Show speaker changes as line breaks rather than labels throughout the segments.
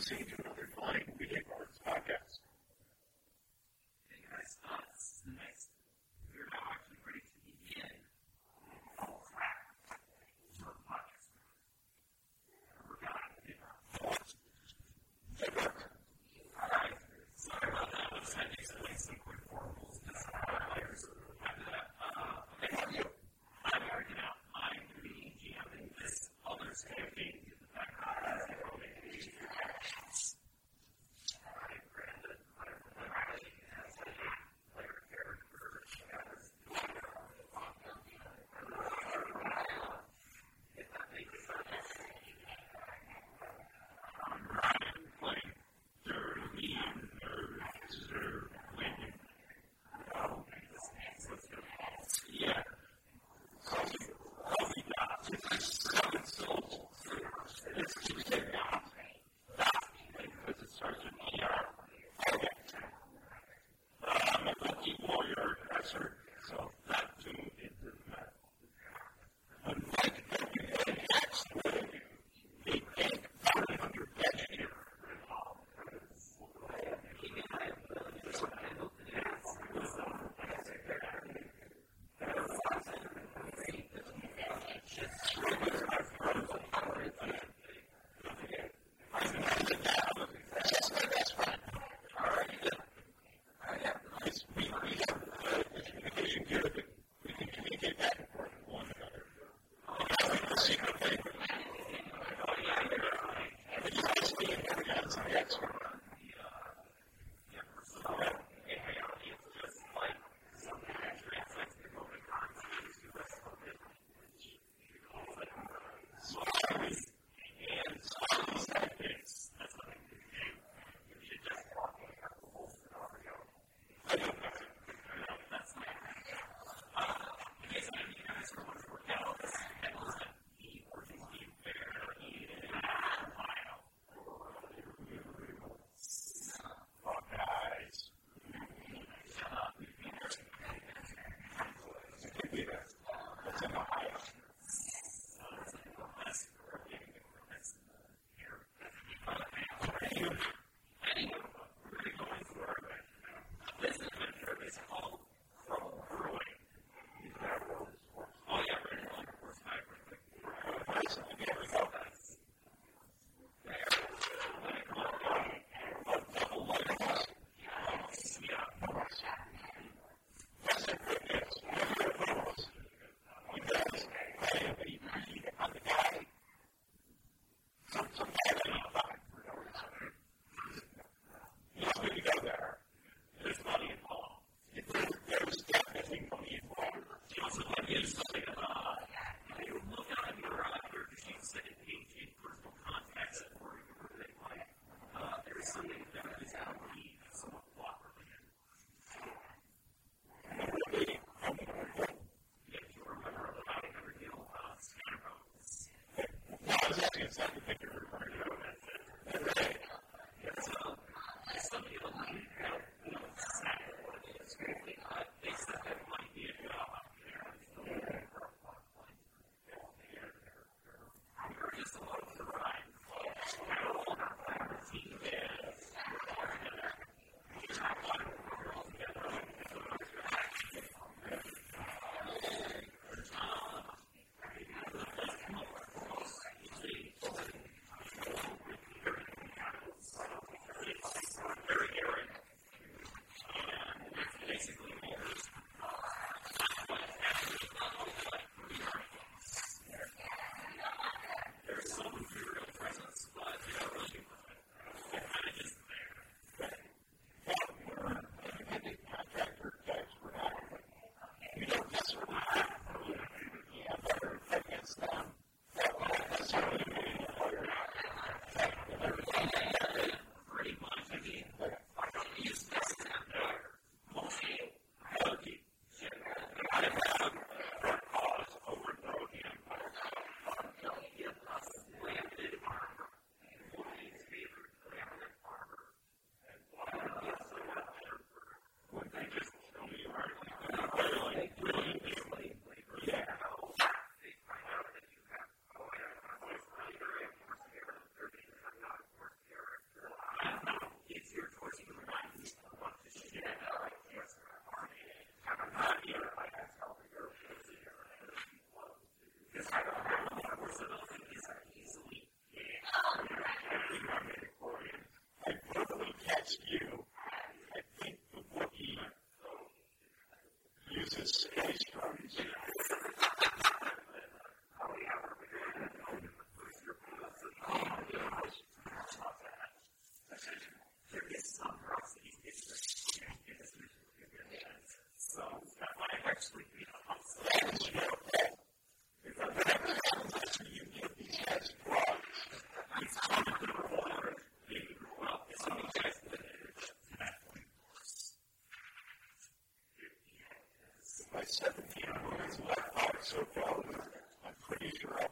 to see you another time. see exactly my 17 hours. My heart's so proud of her. I'm pretty sure I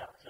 spaced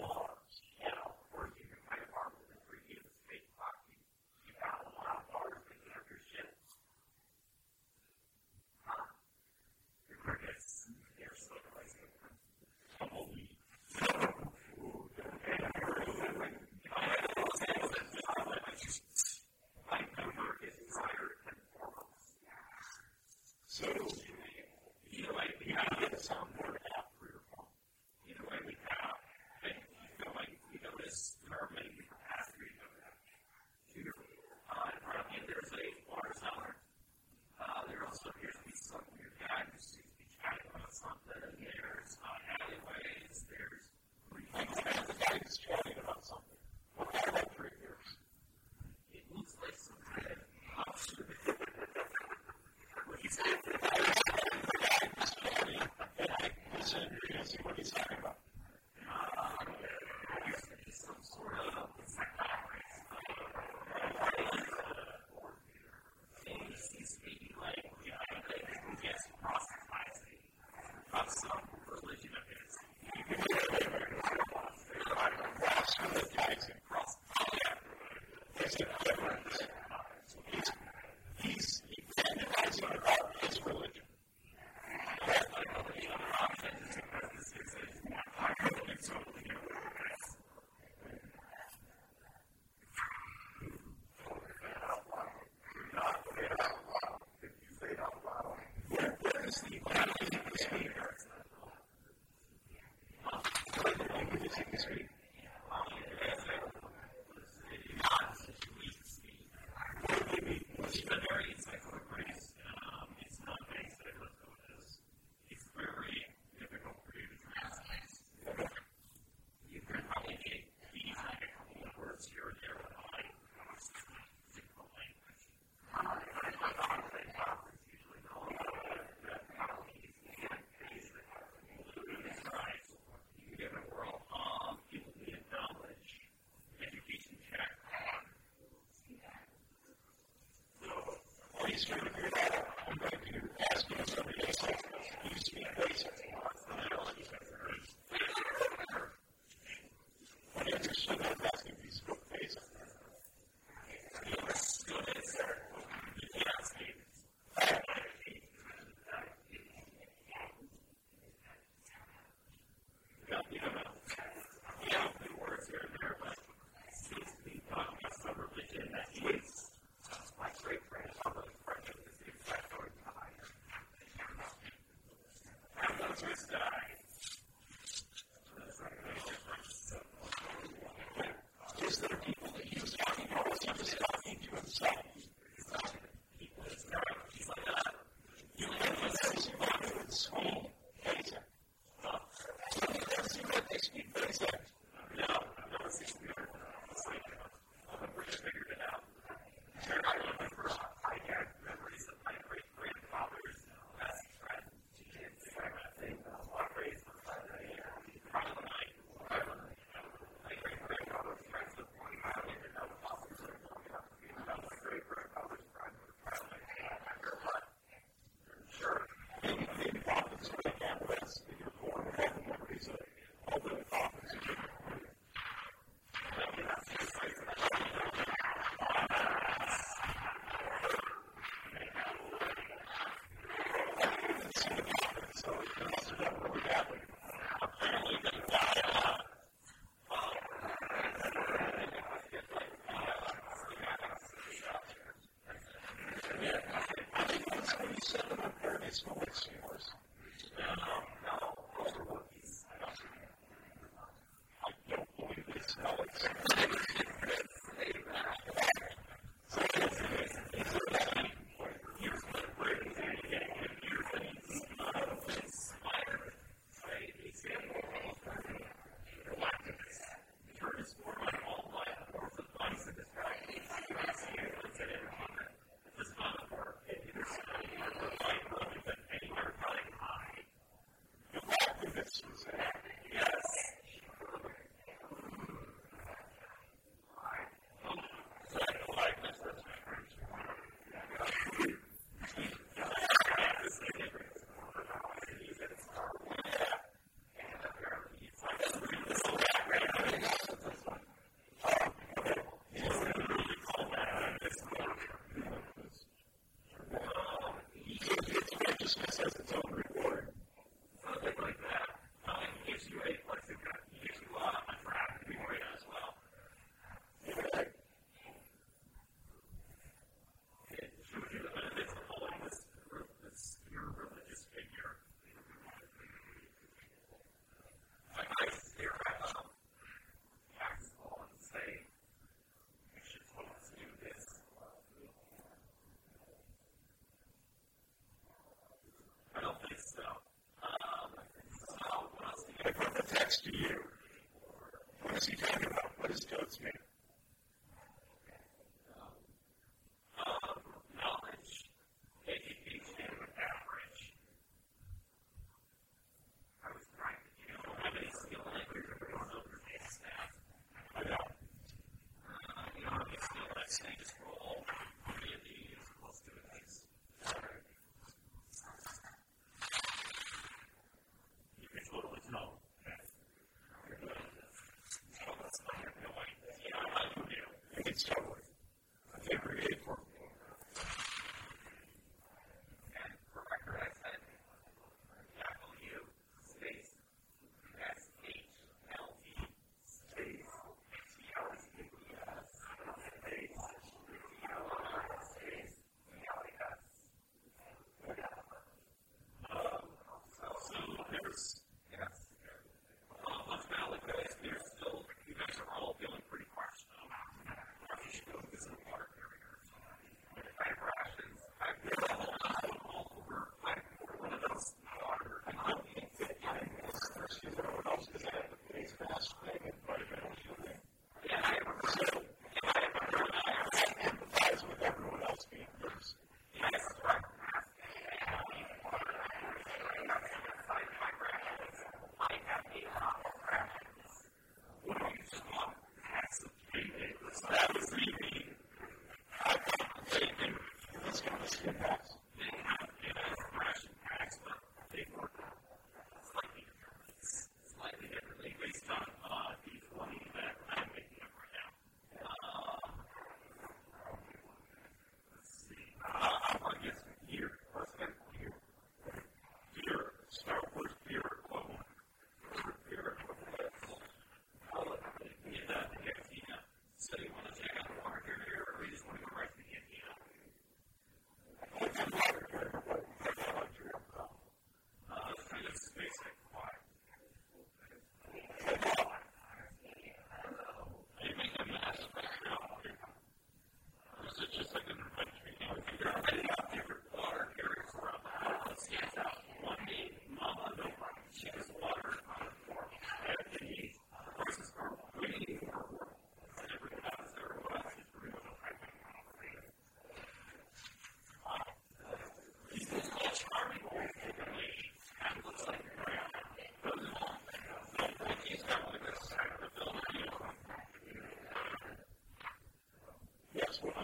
distributed out, and then you ask me, so yes, I use the advice. Next. to Let's get back.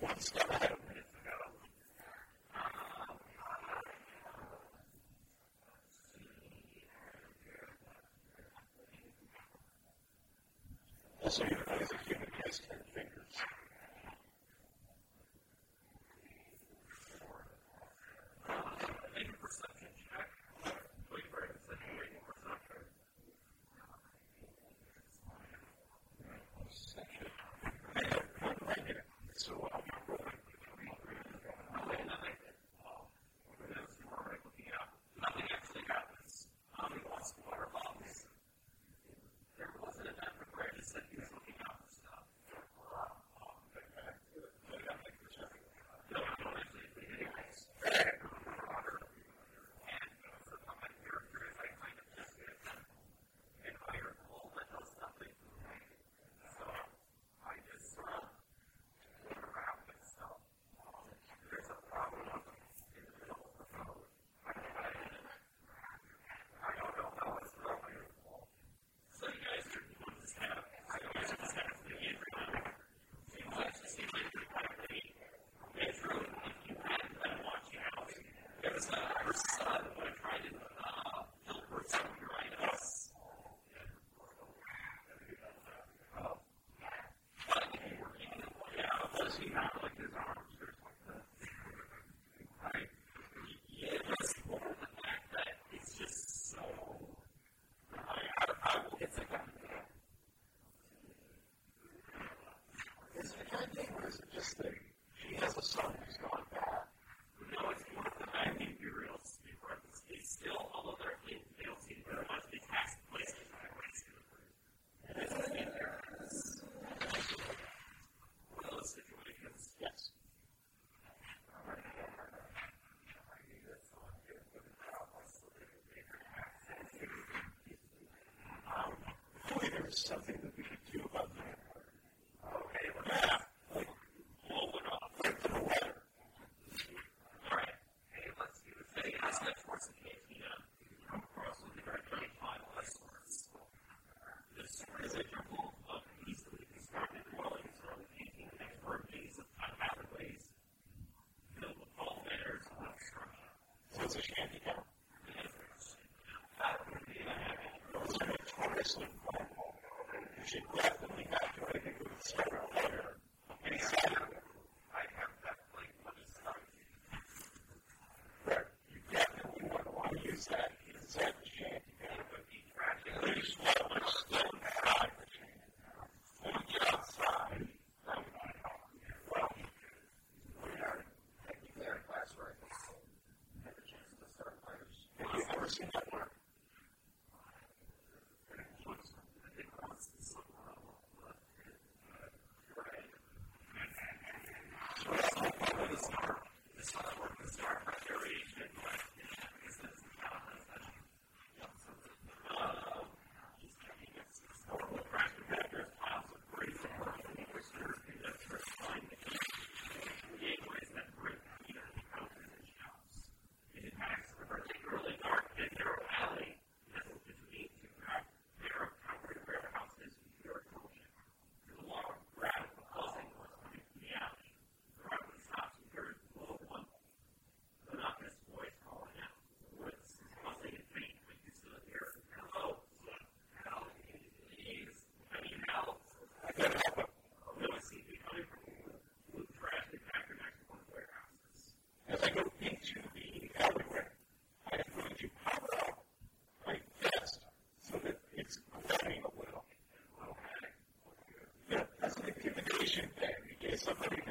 one step ahead something. Principles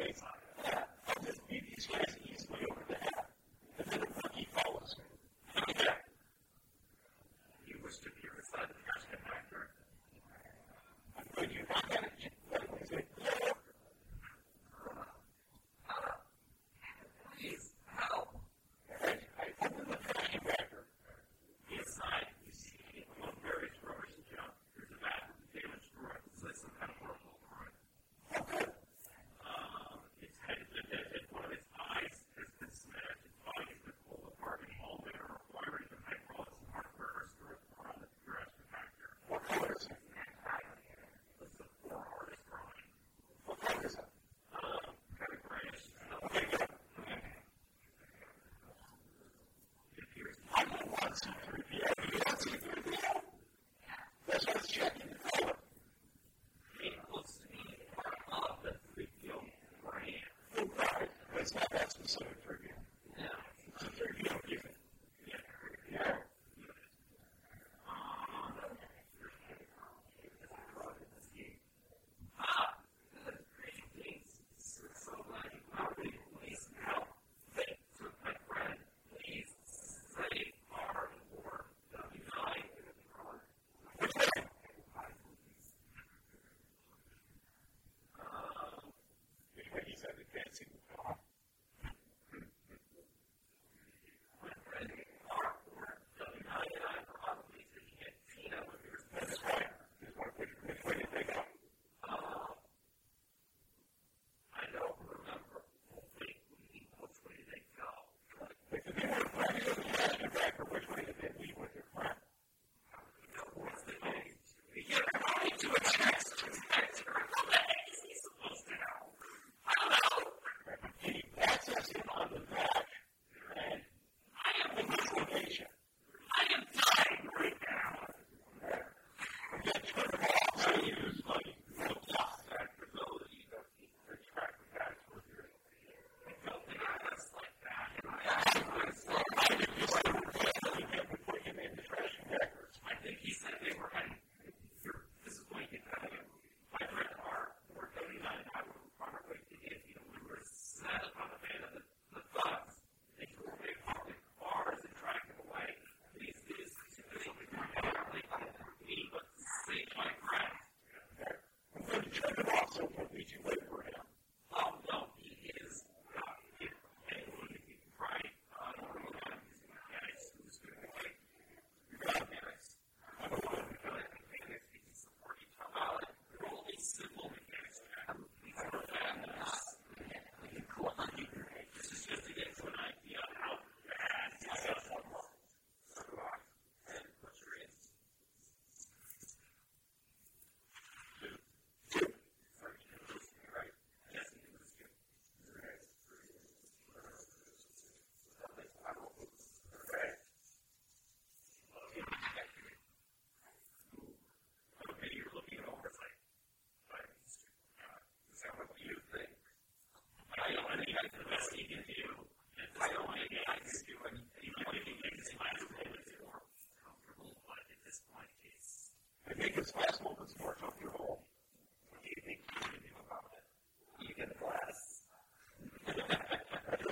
up. Yeah, they're good symbols, but they,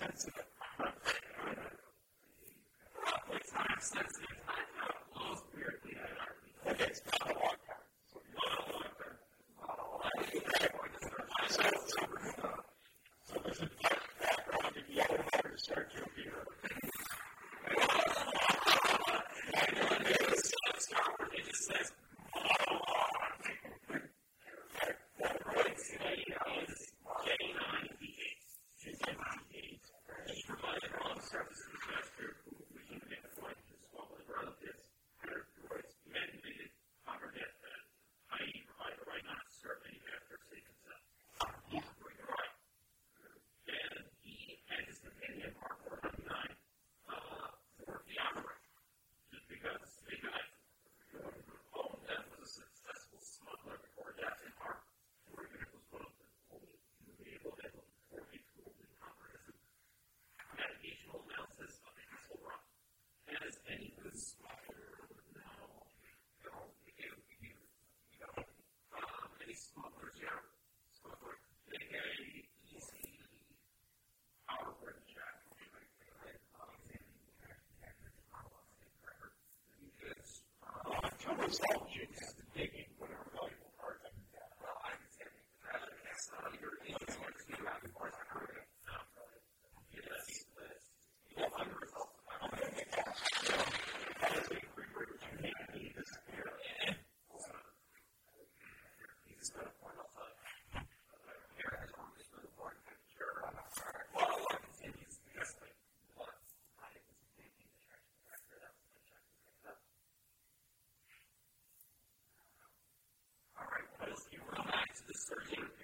they, nostalgic
street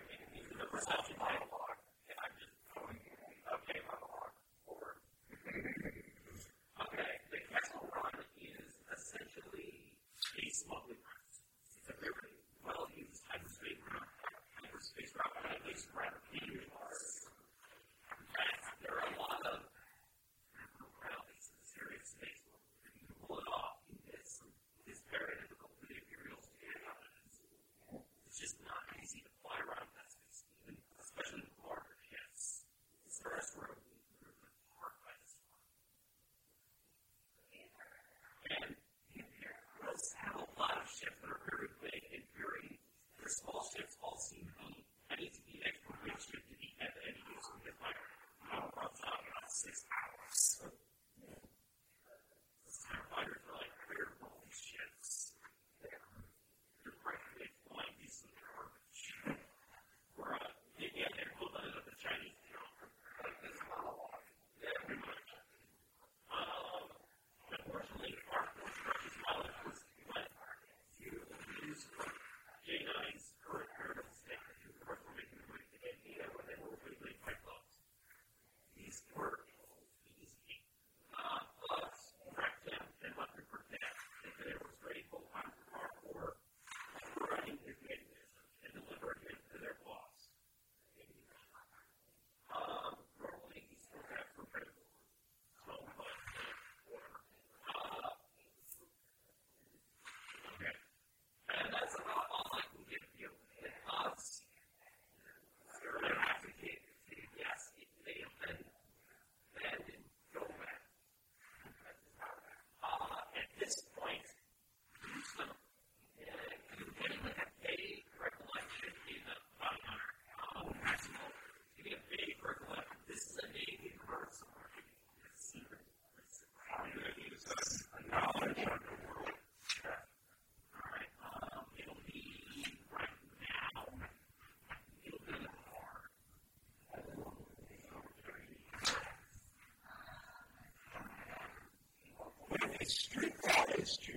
guys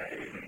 Amen.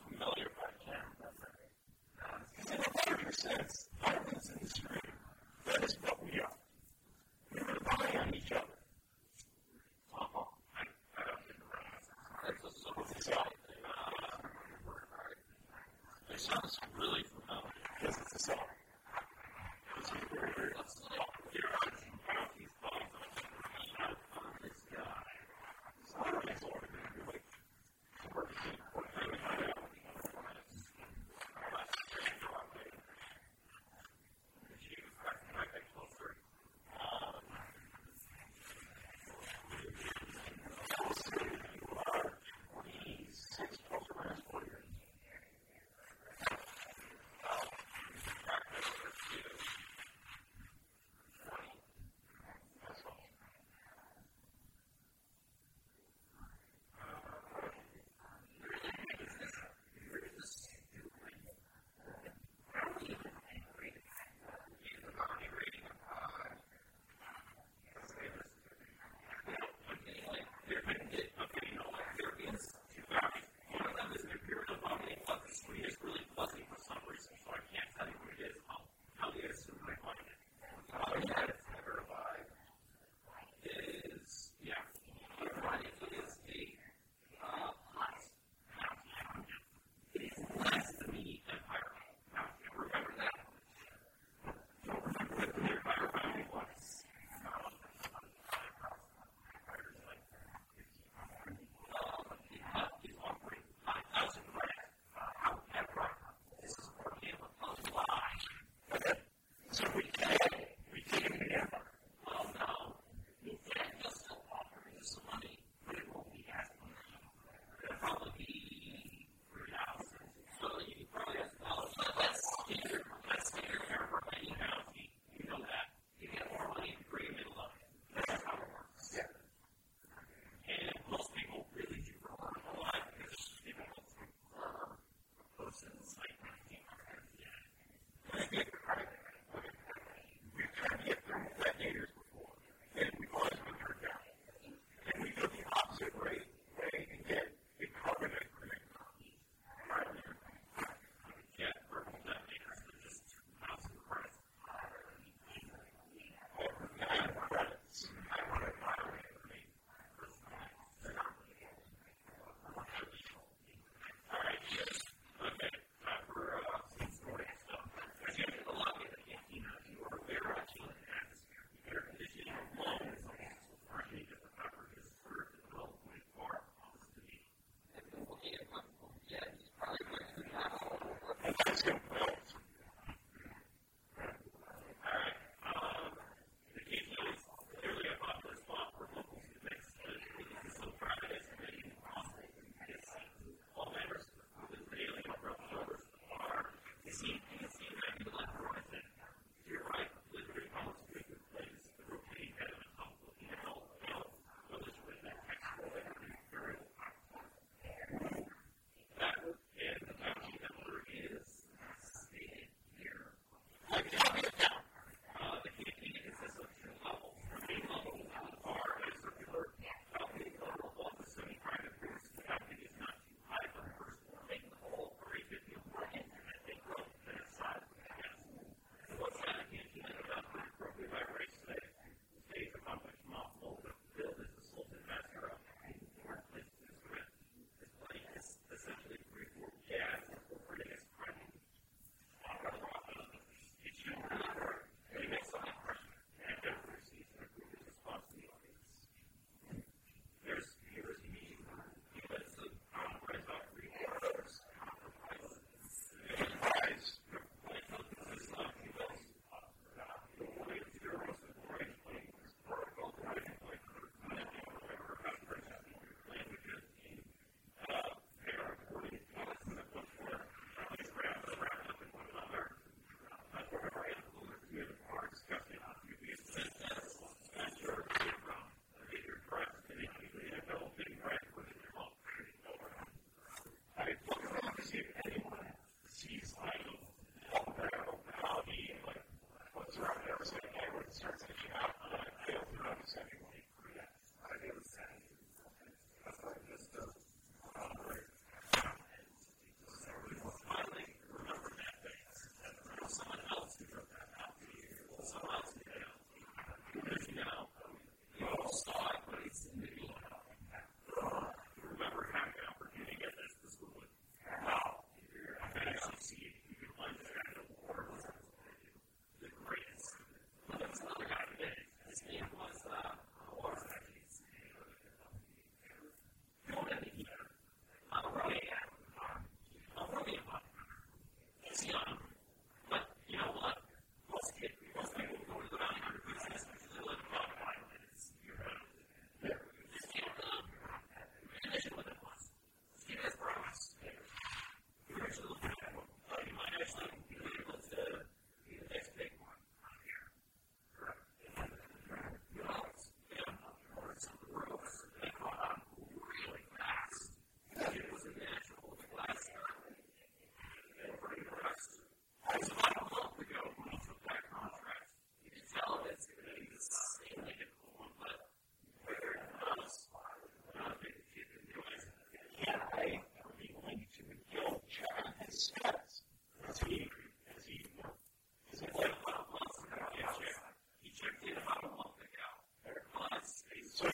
Thank you.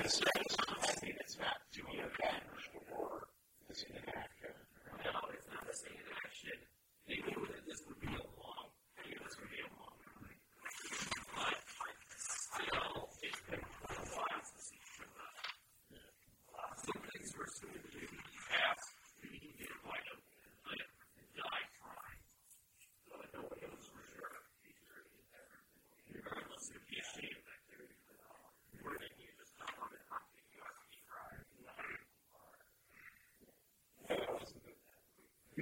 Can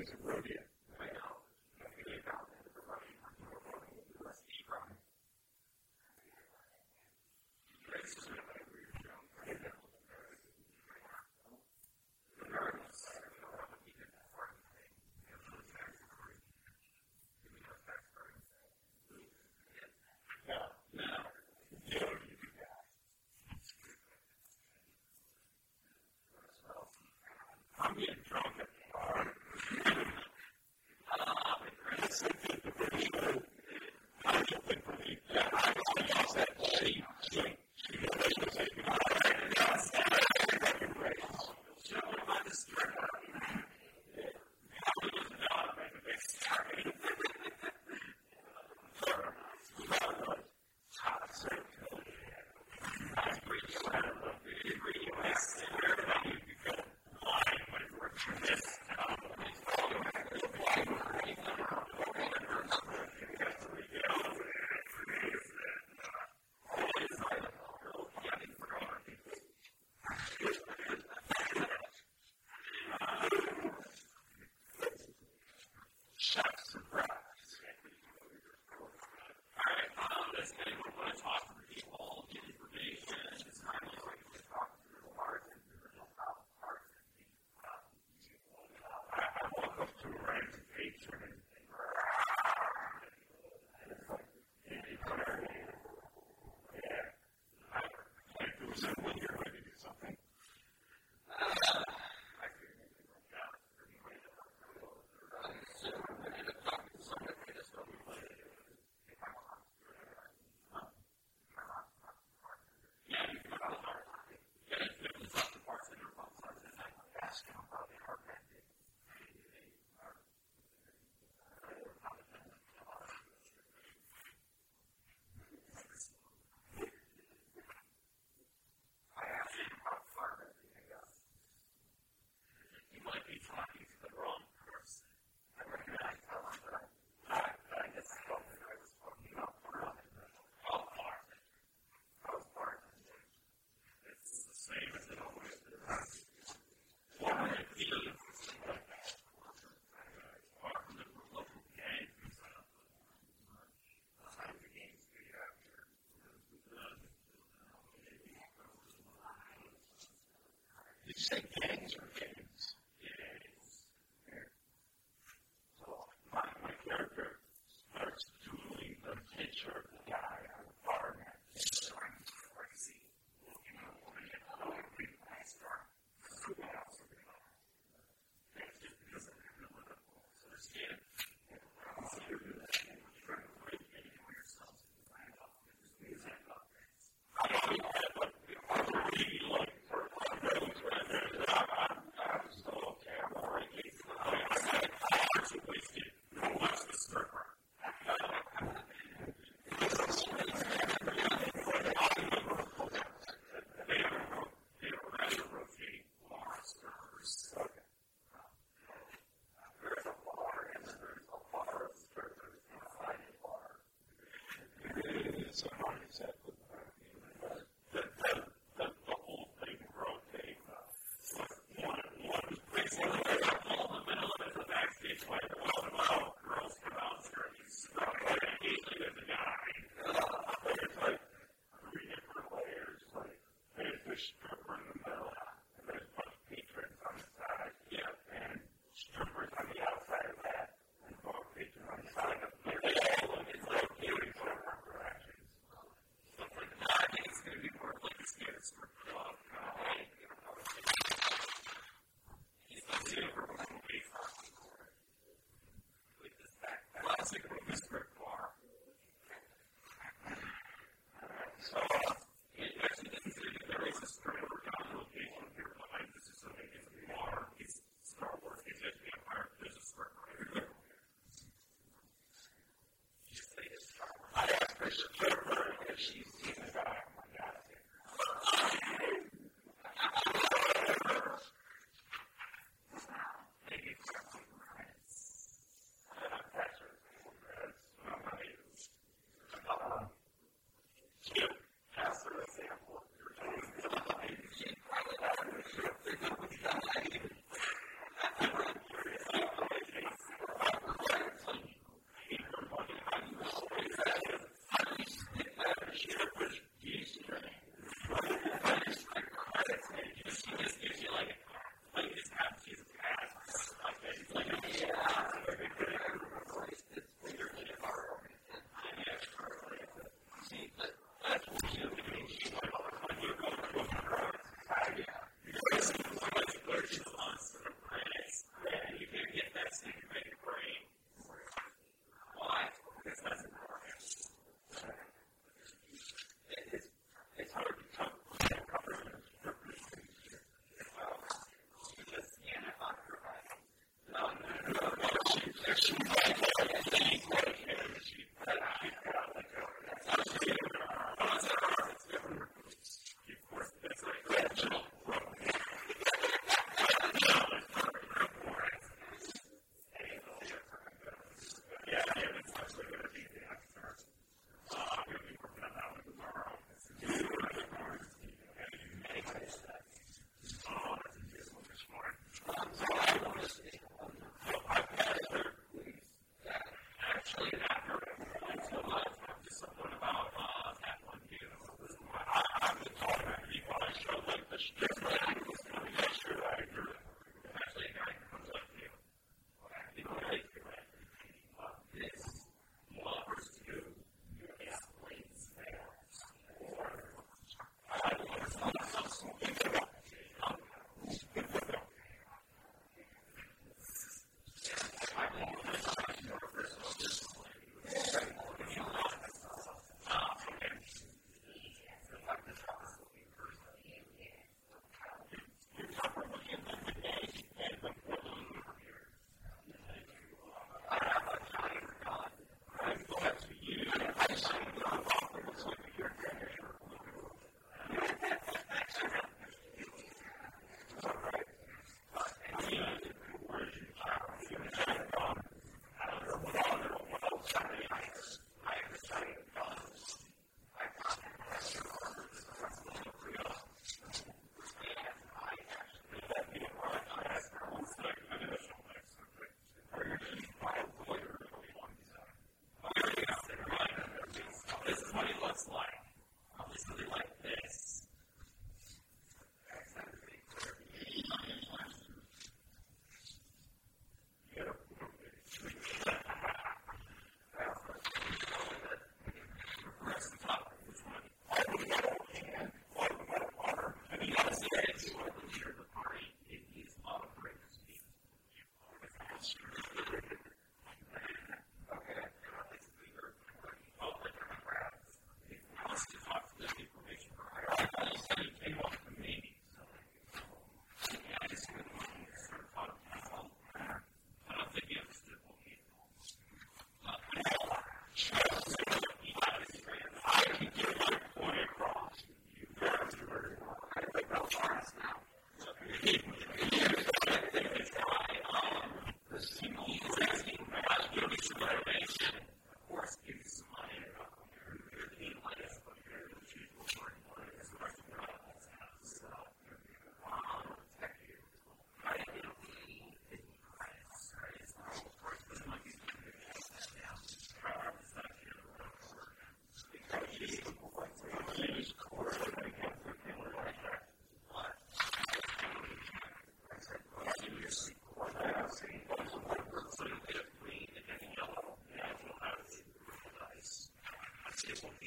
is a rodeo.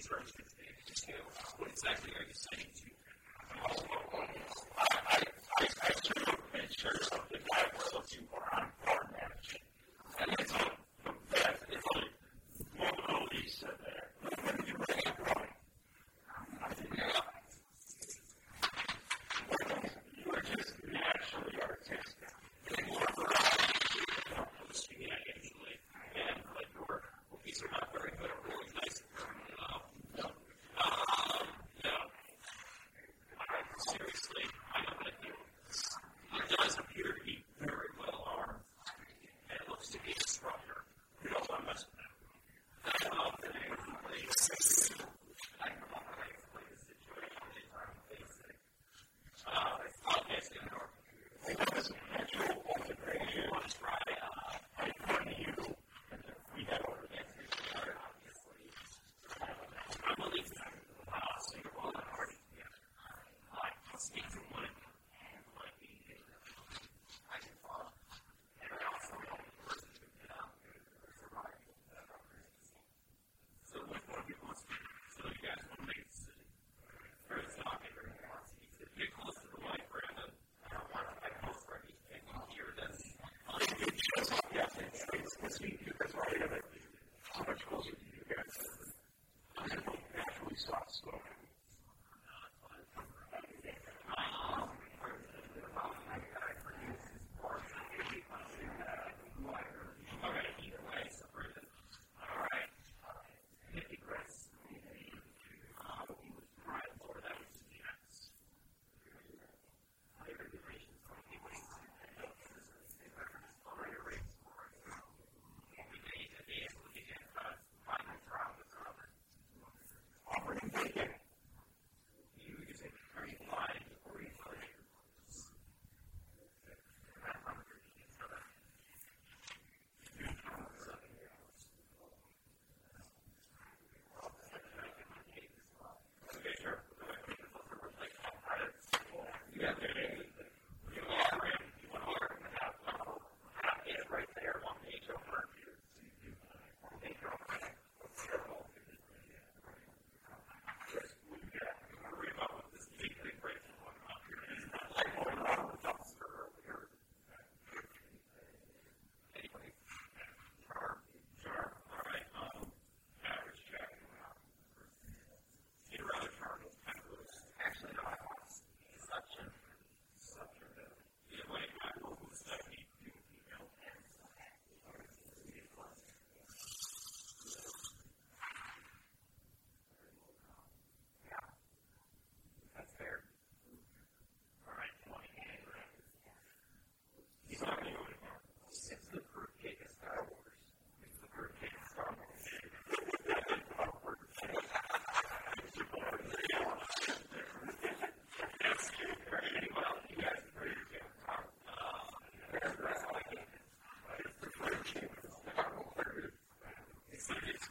verses, and you just what exactly are you saying? to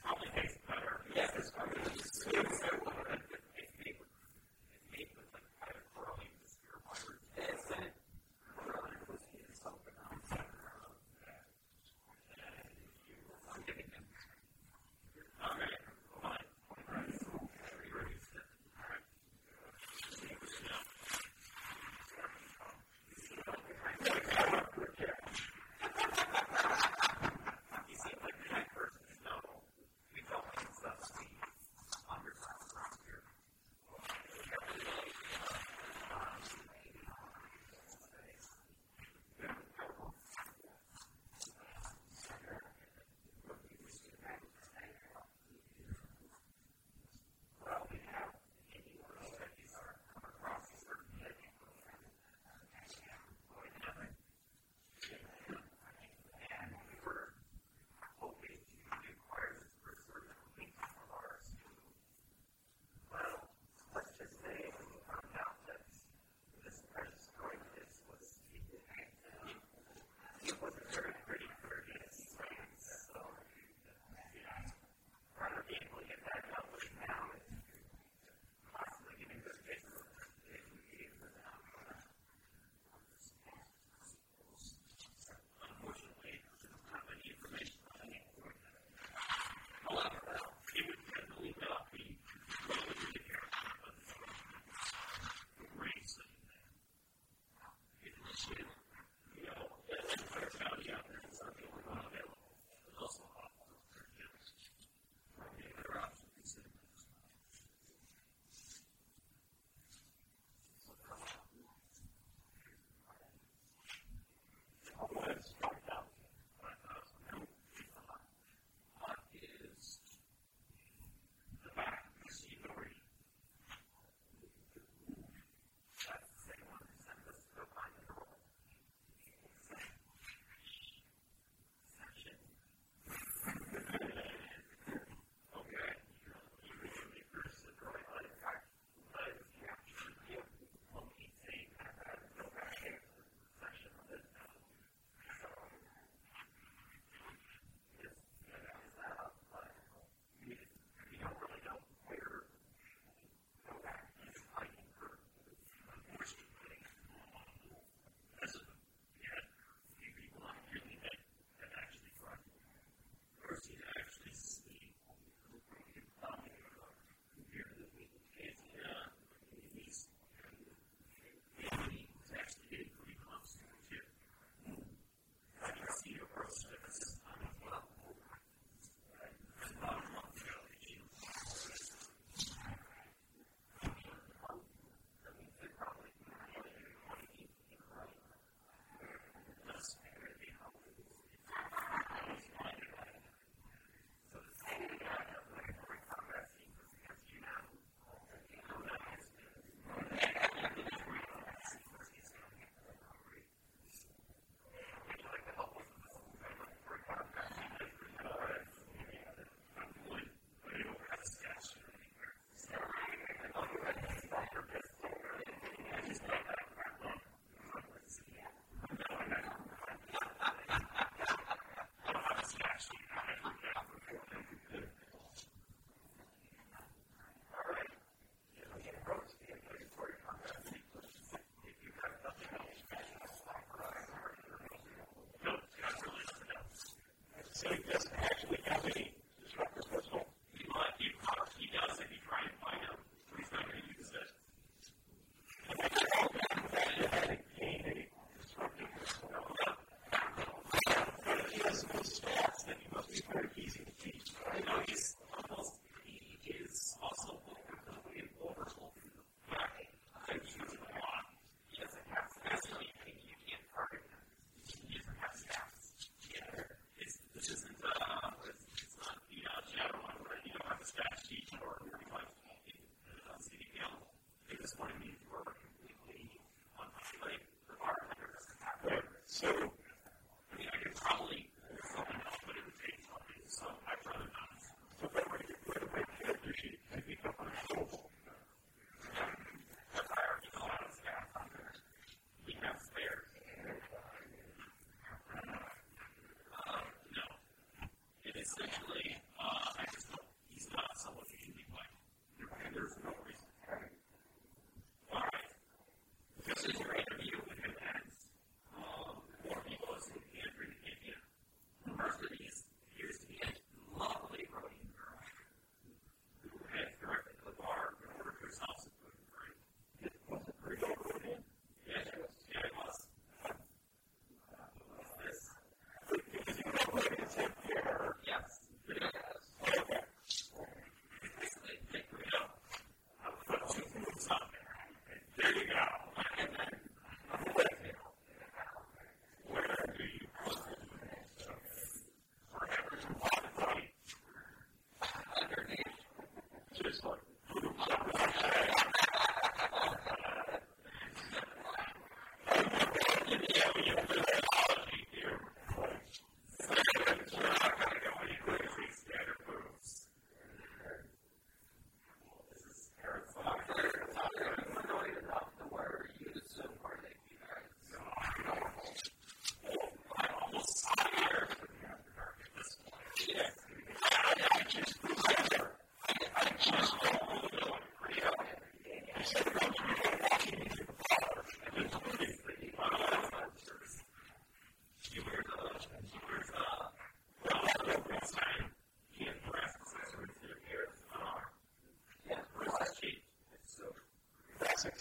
how to make better. Yes, I'm going to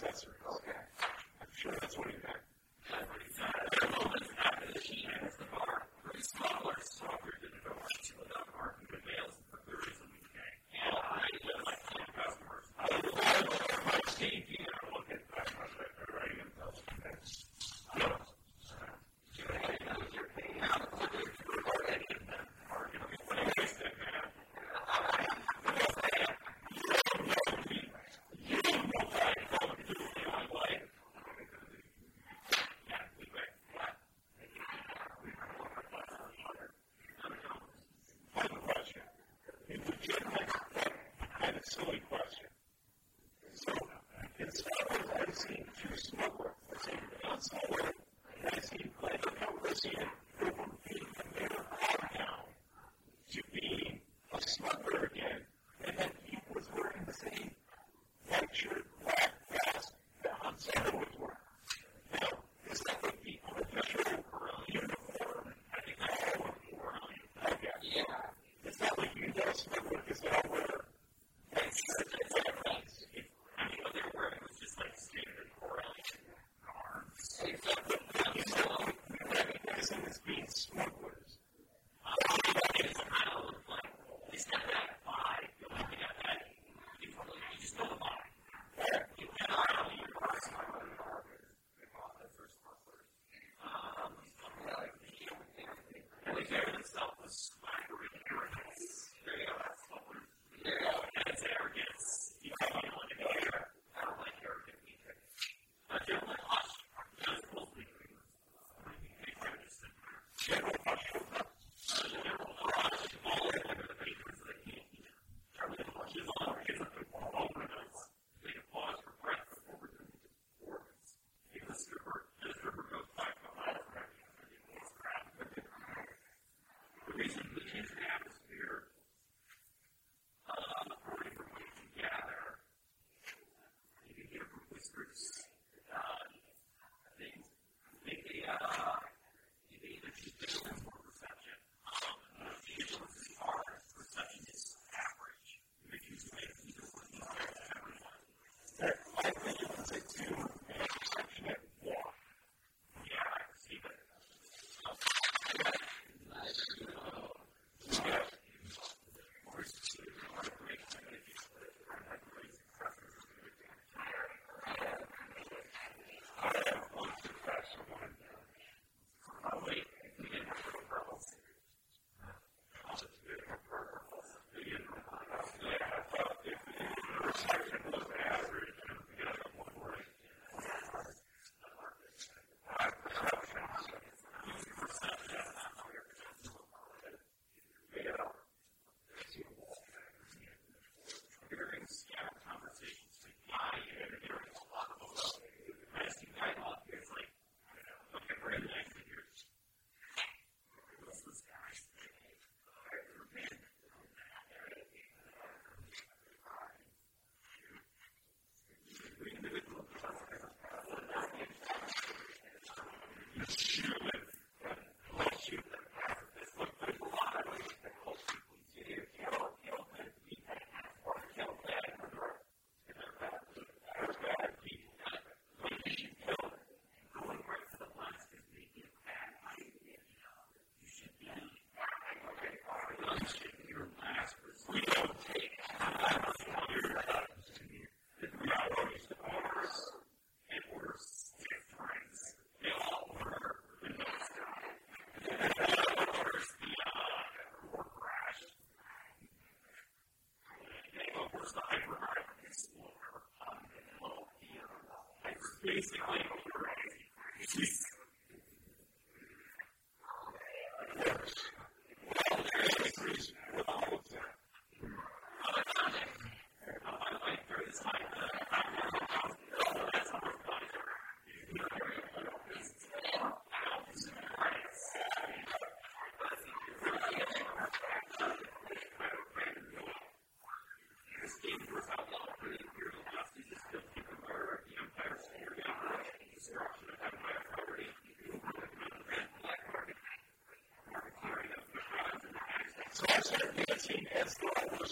accessory.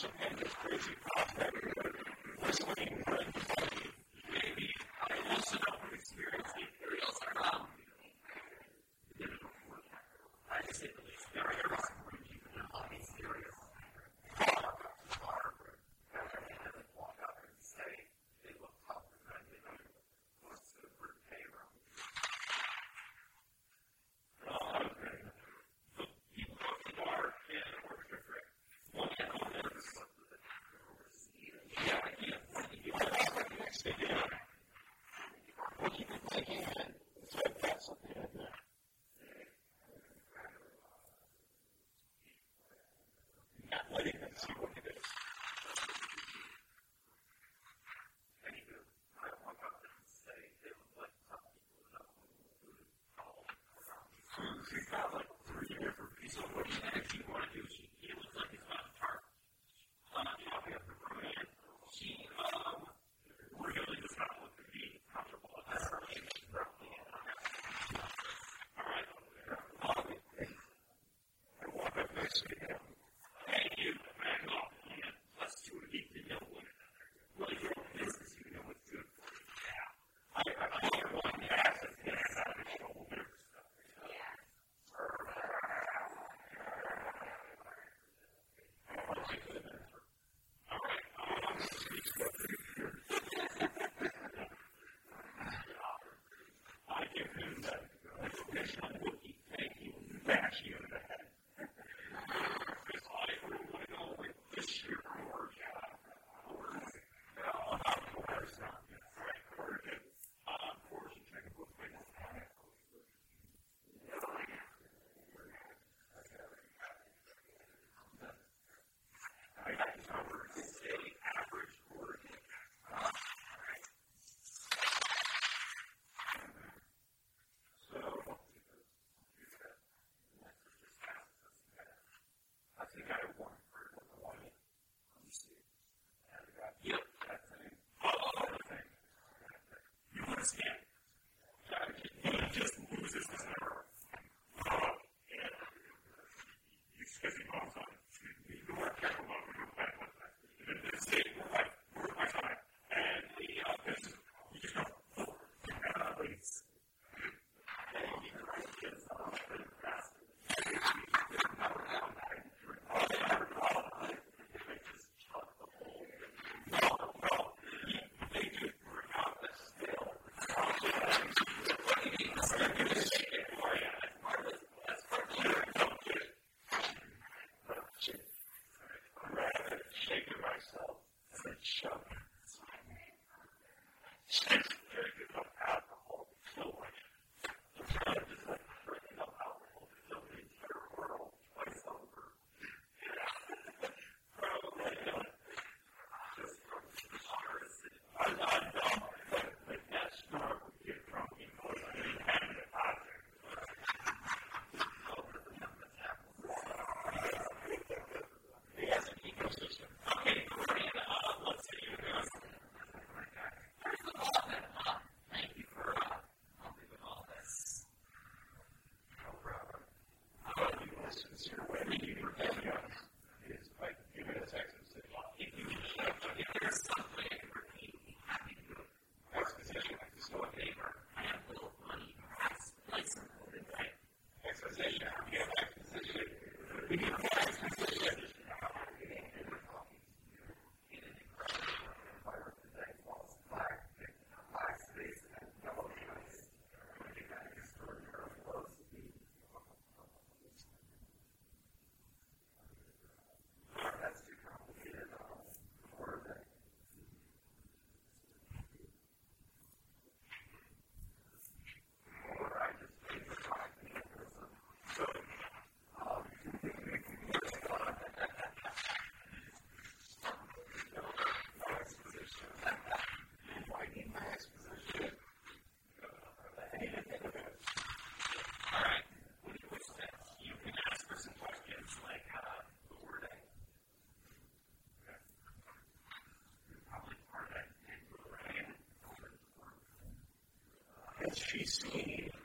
Kind of crazy last year. I didn't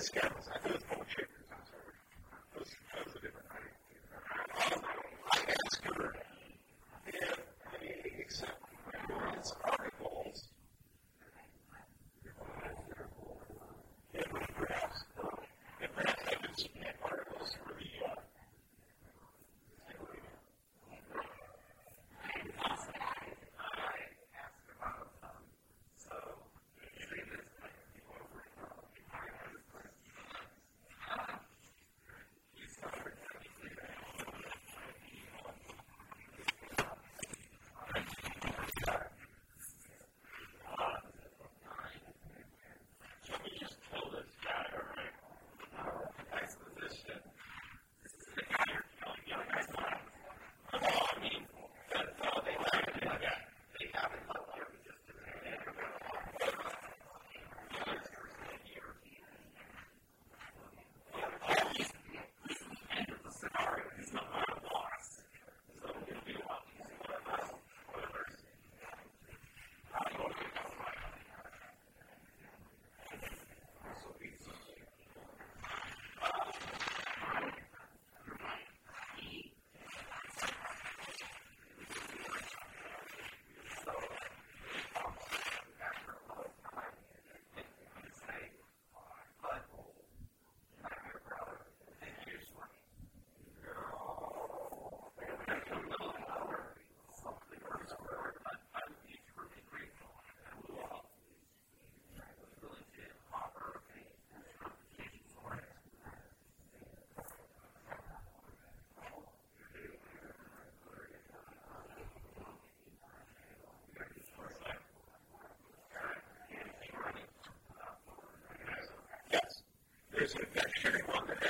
this guy.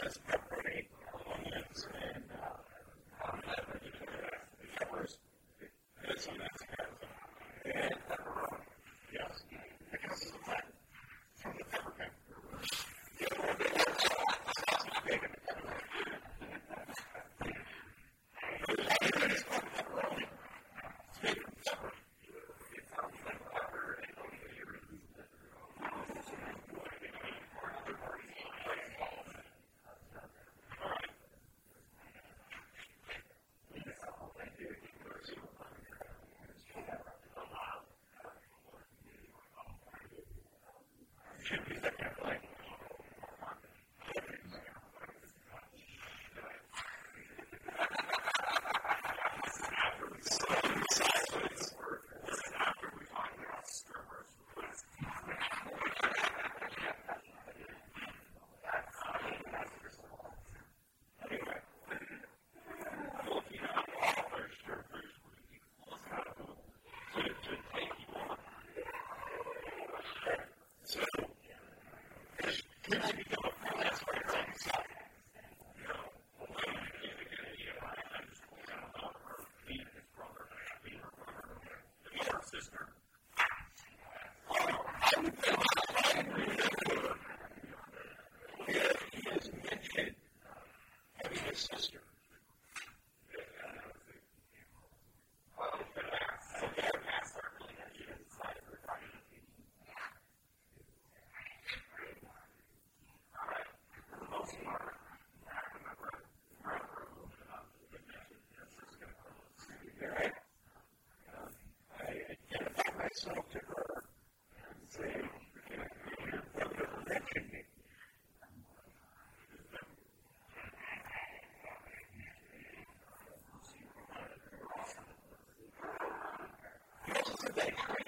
has activities that can apply Jesus. they were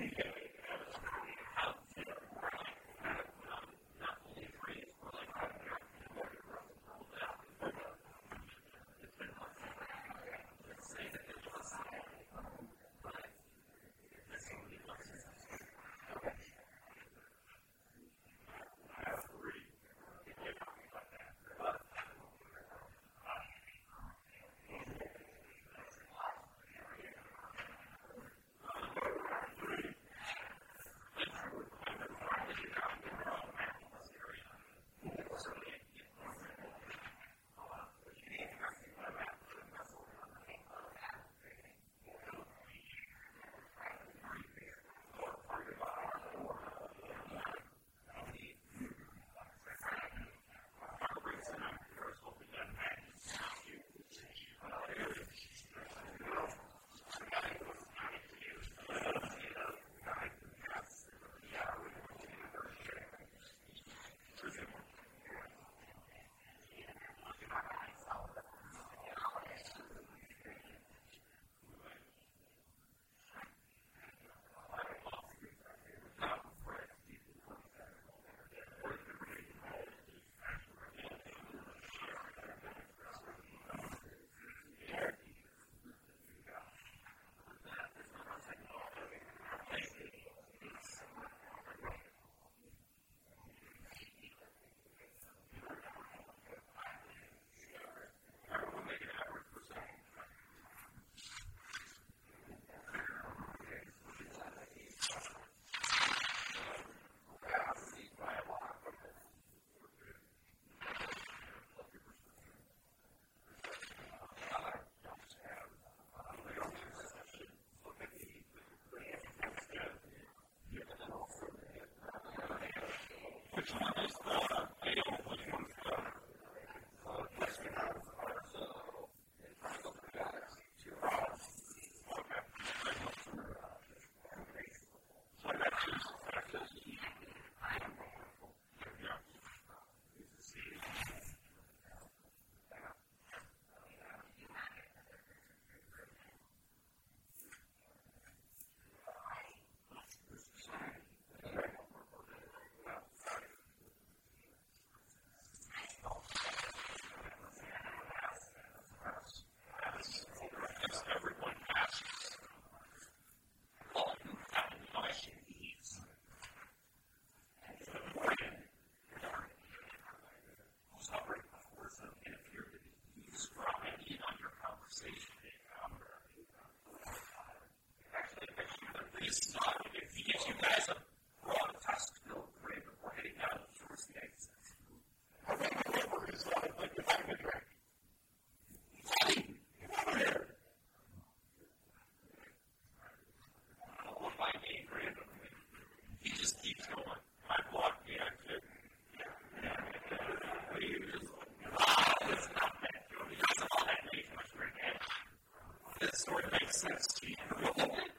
sense to you.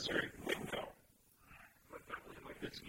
necessary window.
But like this.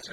So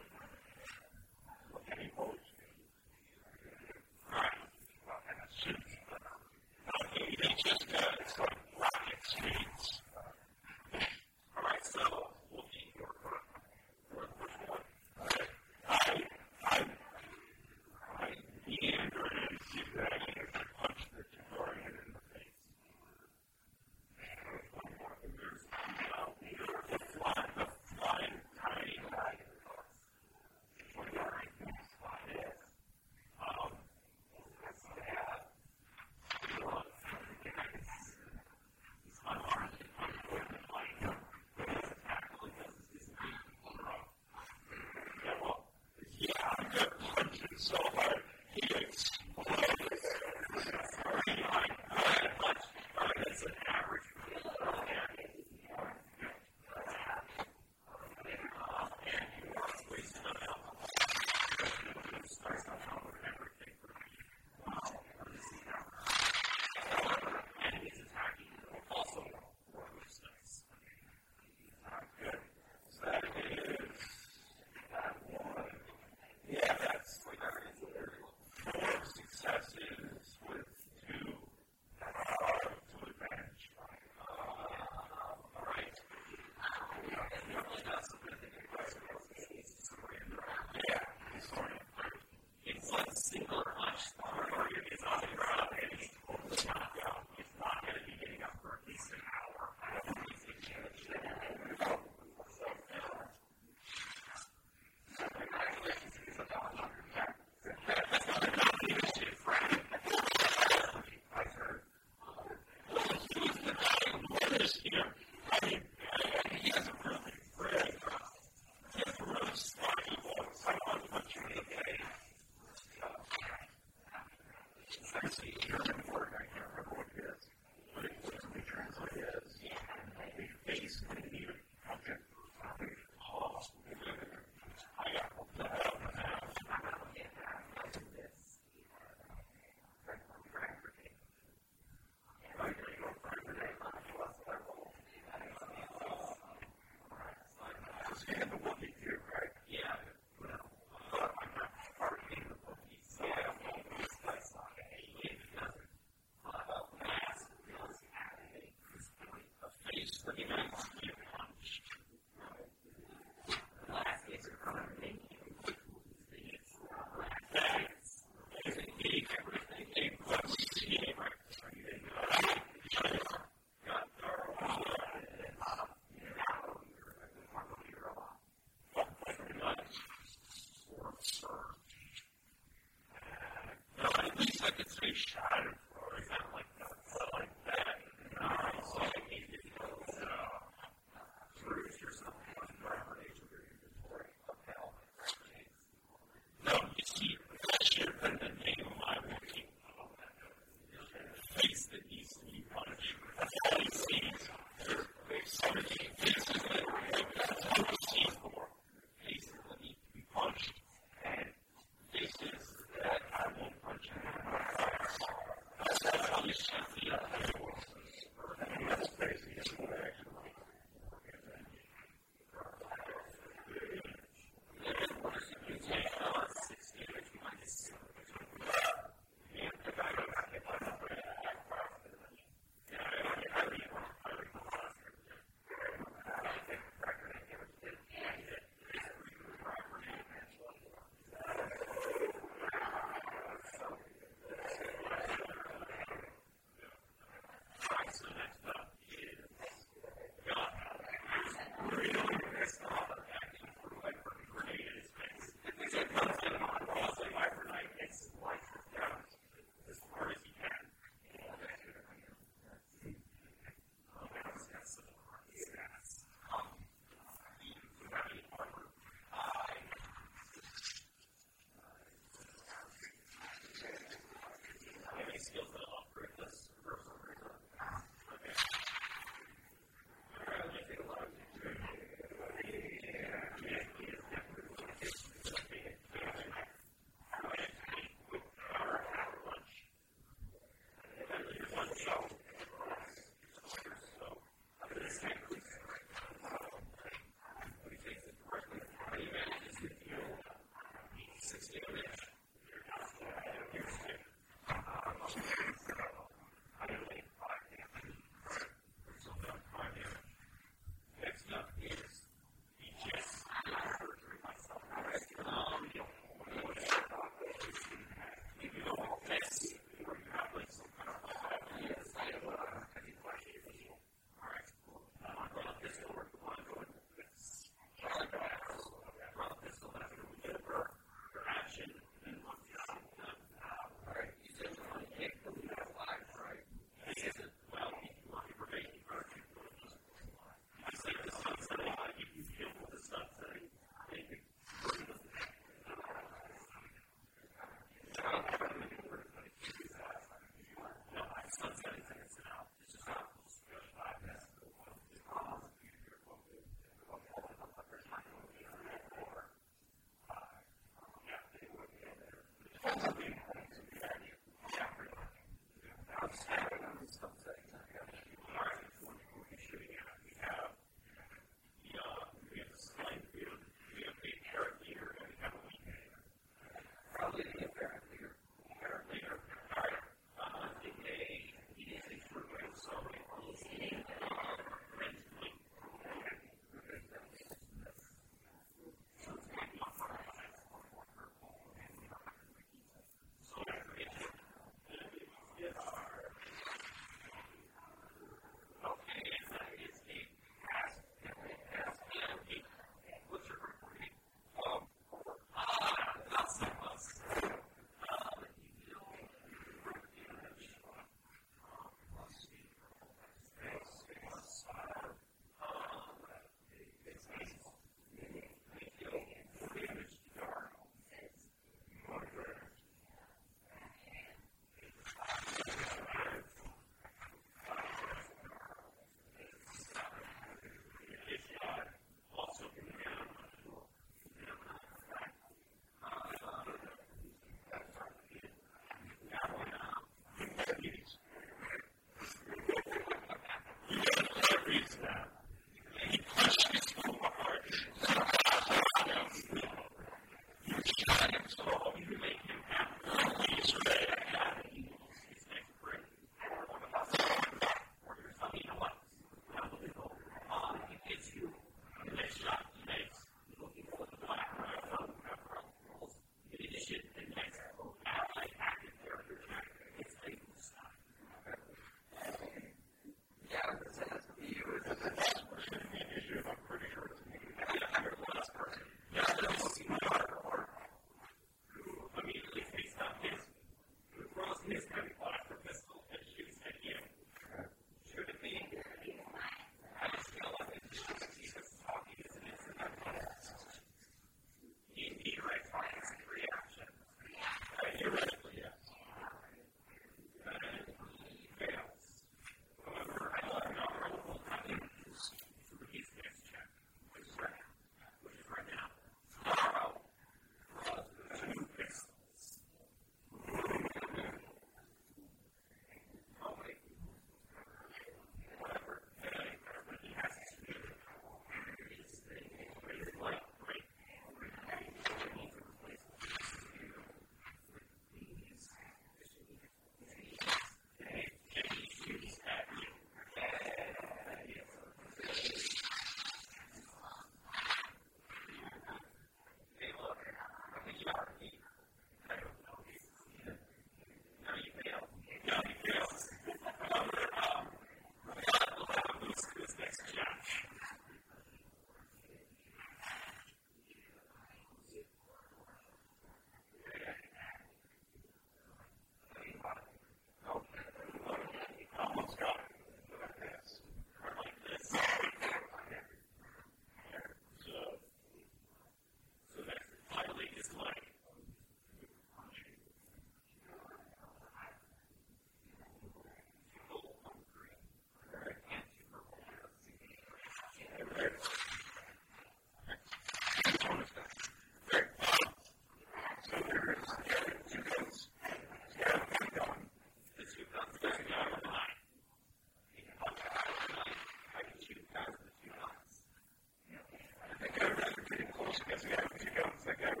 and then drove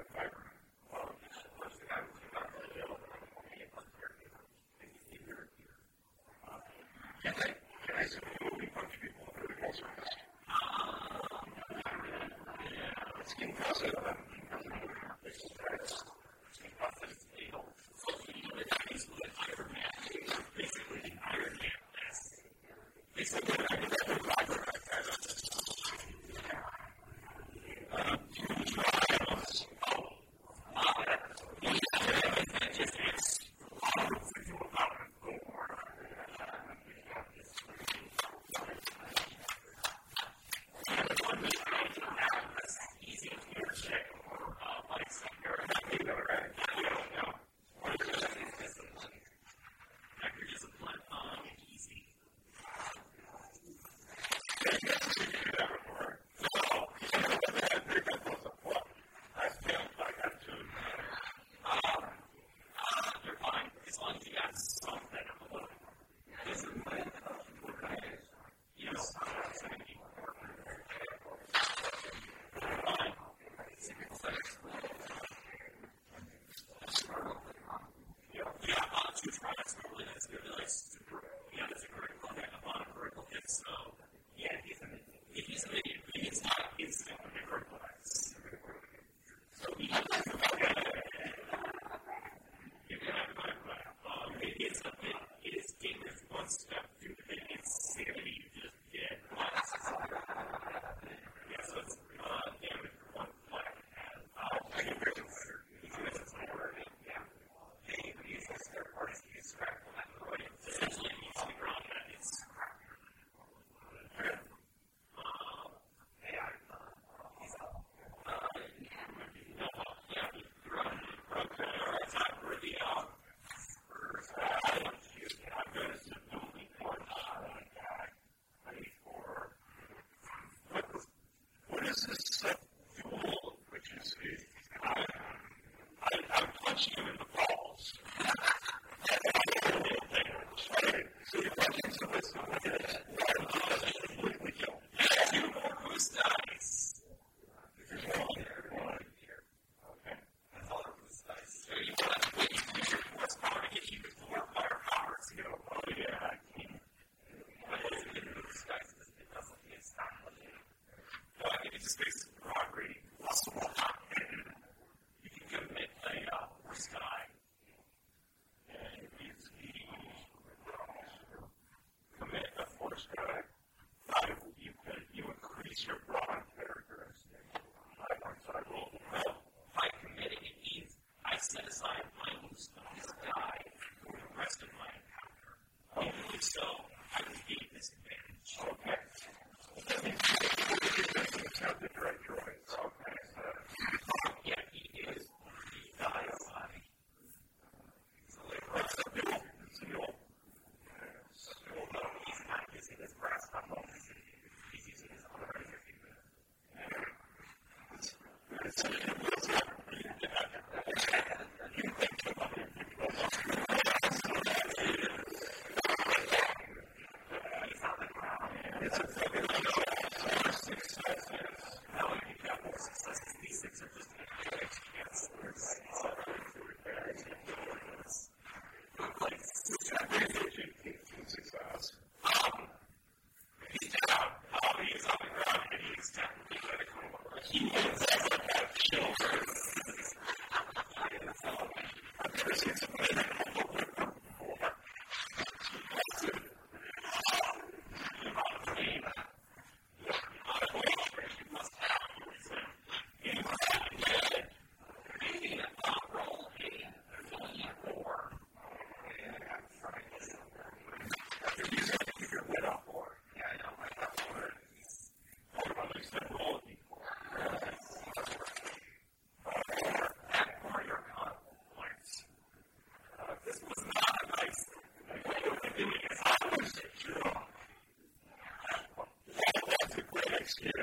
the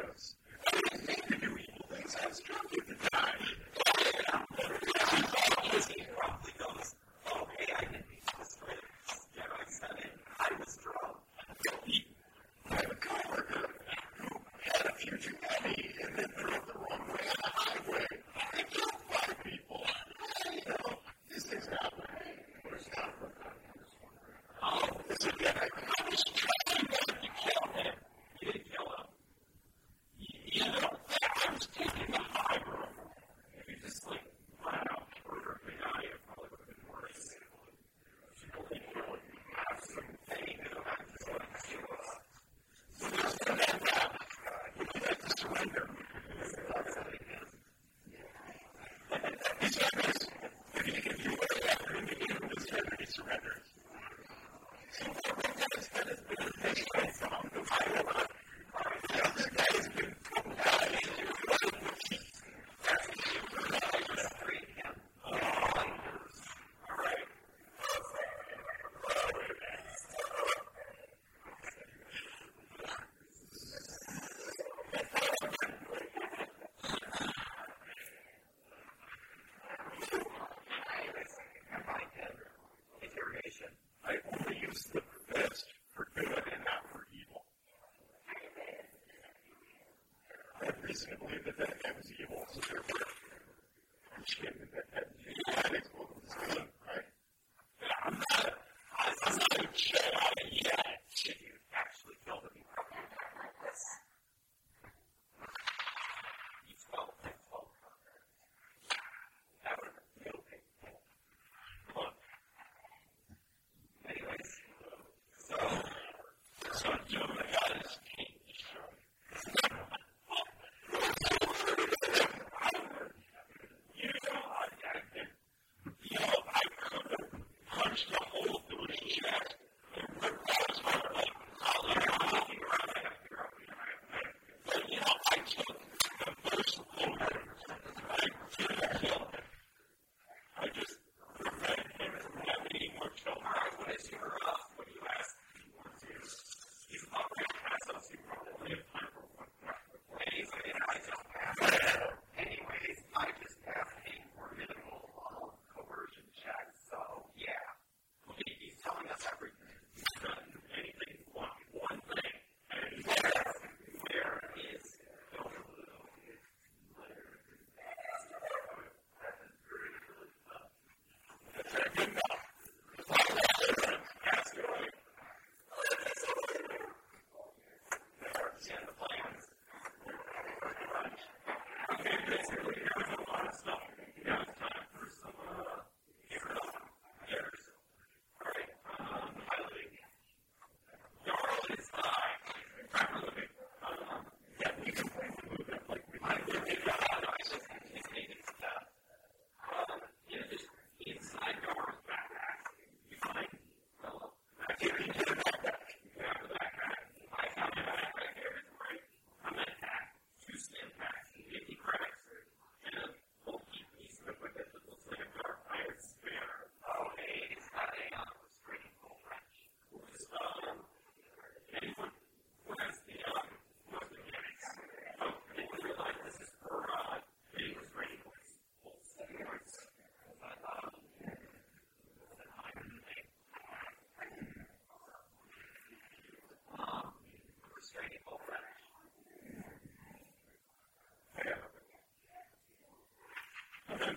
wrong reason to believe that that guy was evil. So therefore, I'm that, that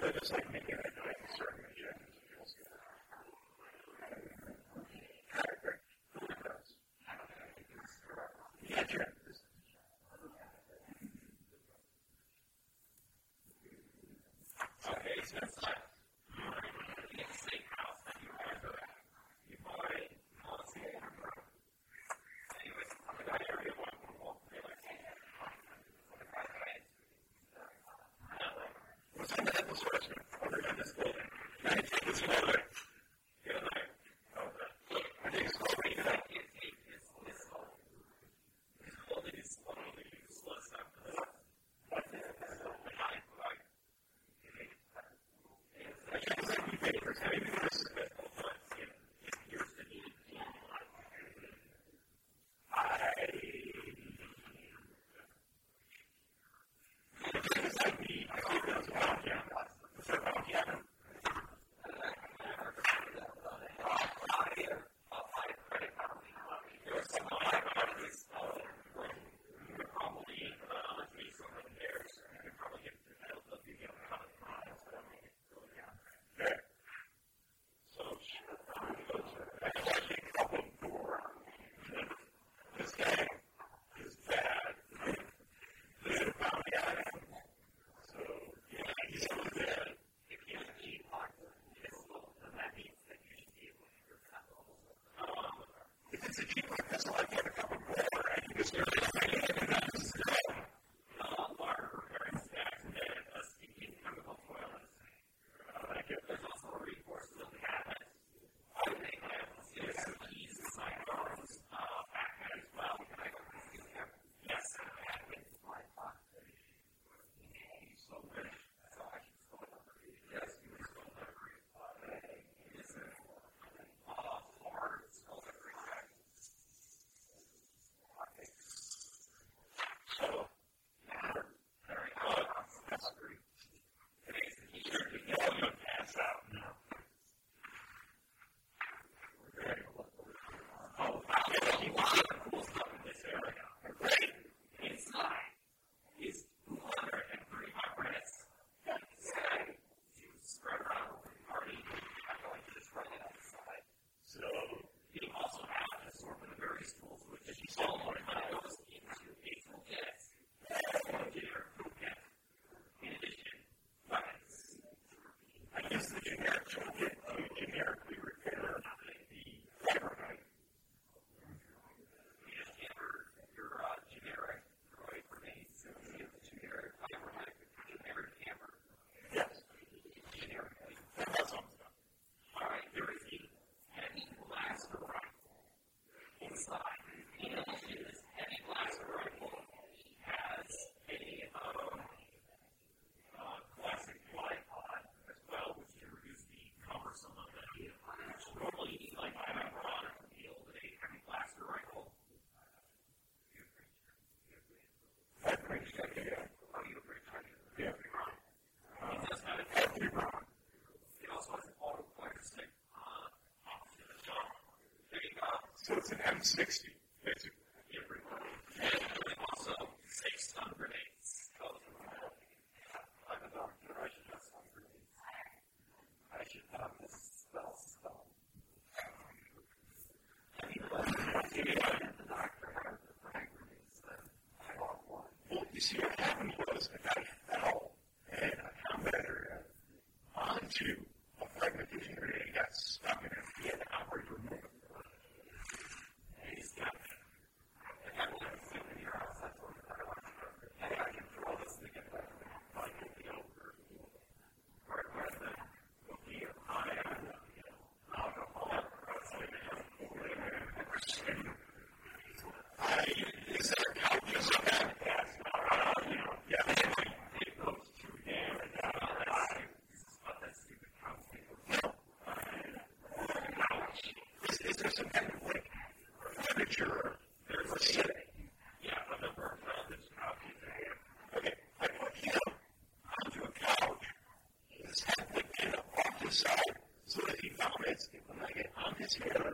making it doing certain So it's an M60. here.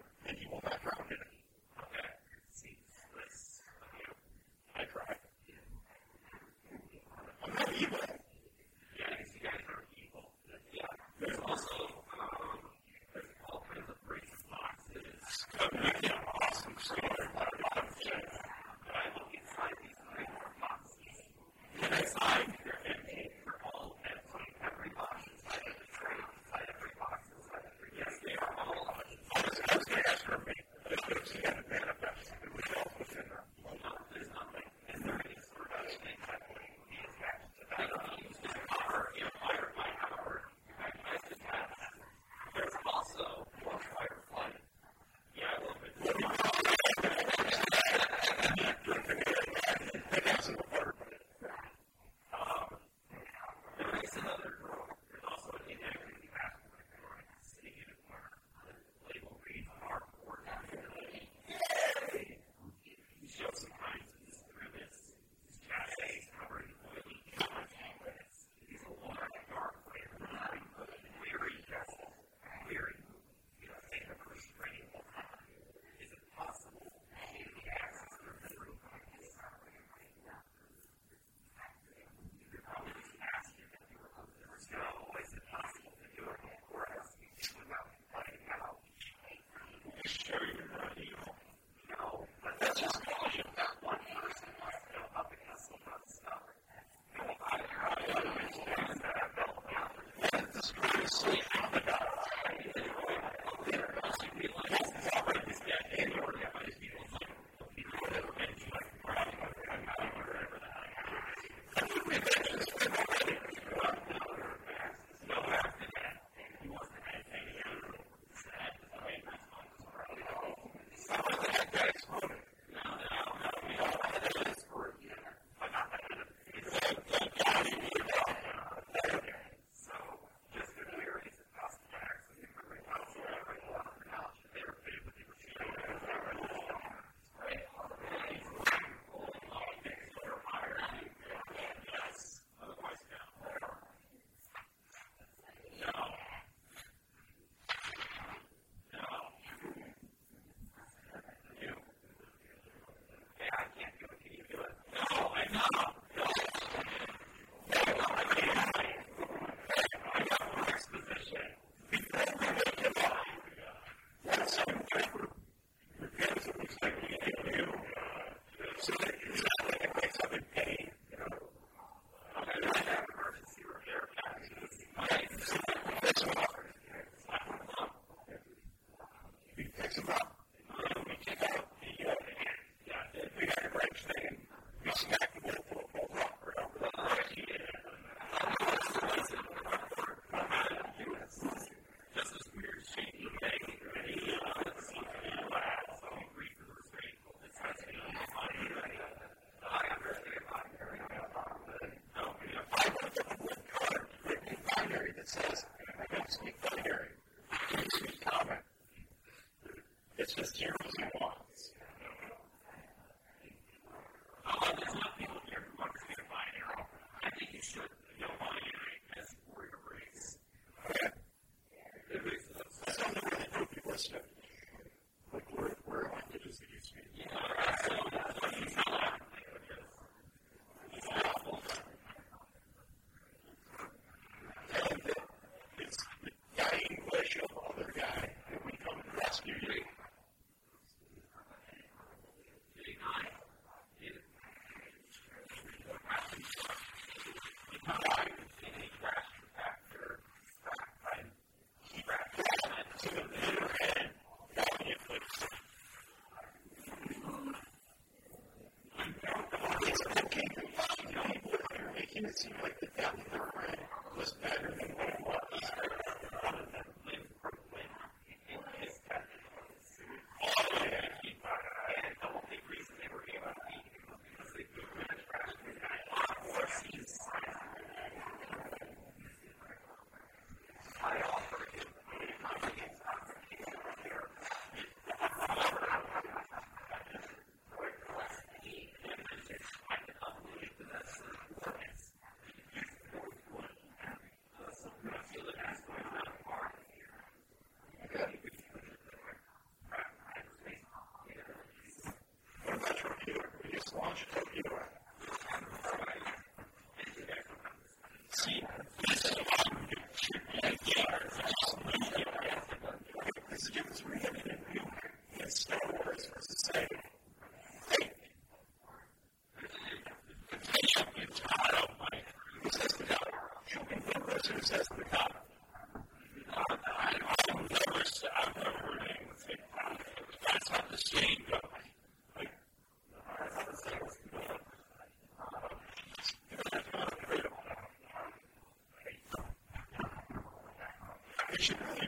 now.
information earlier.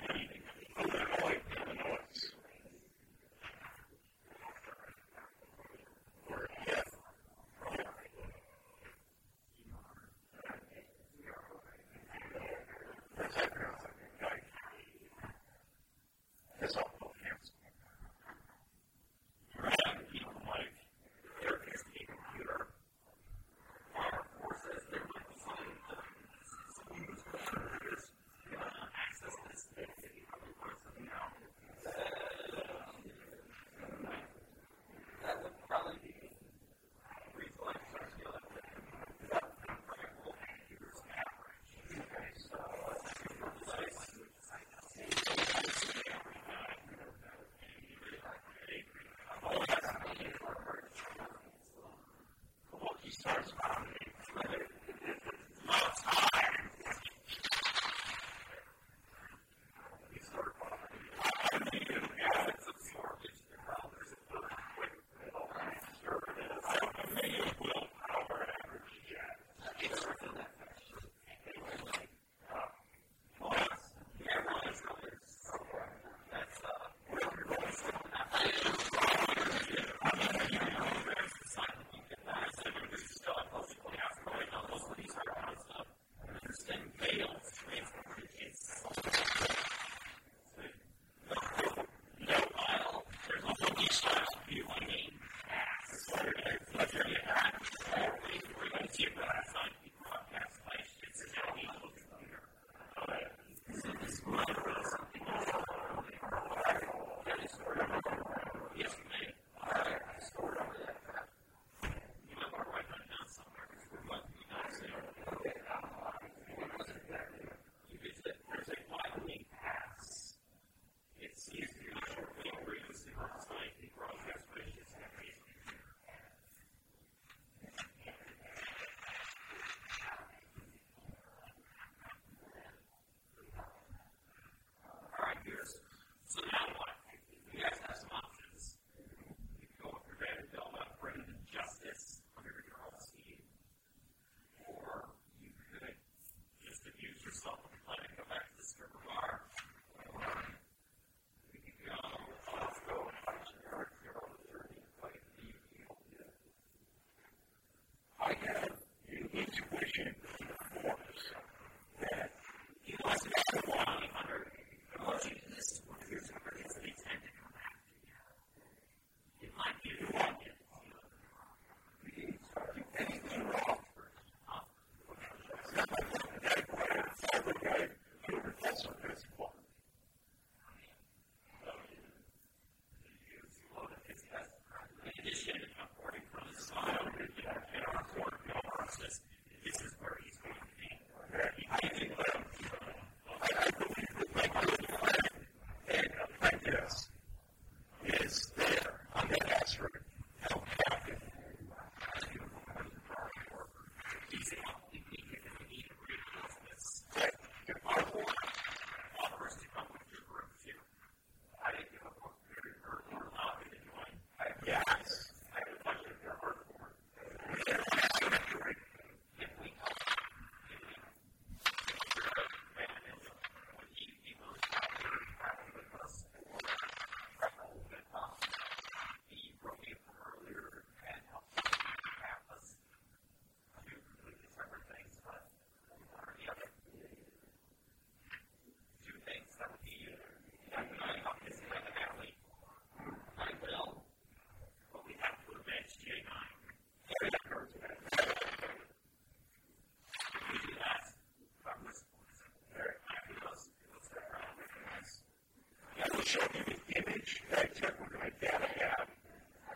show you the image that I took? What kind of data I have?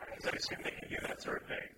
Because I assume they can do that sort of thing.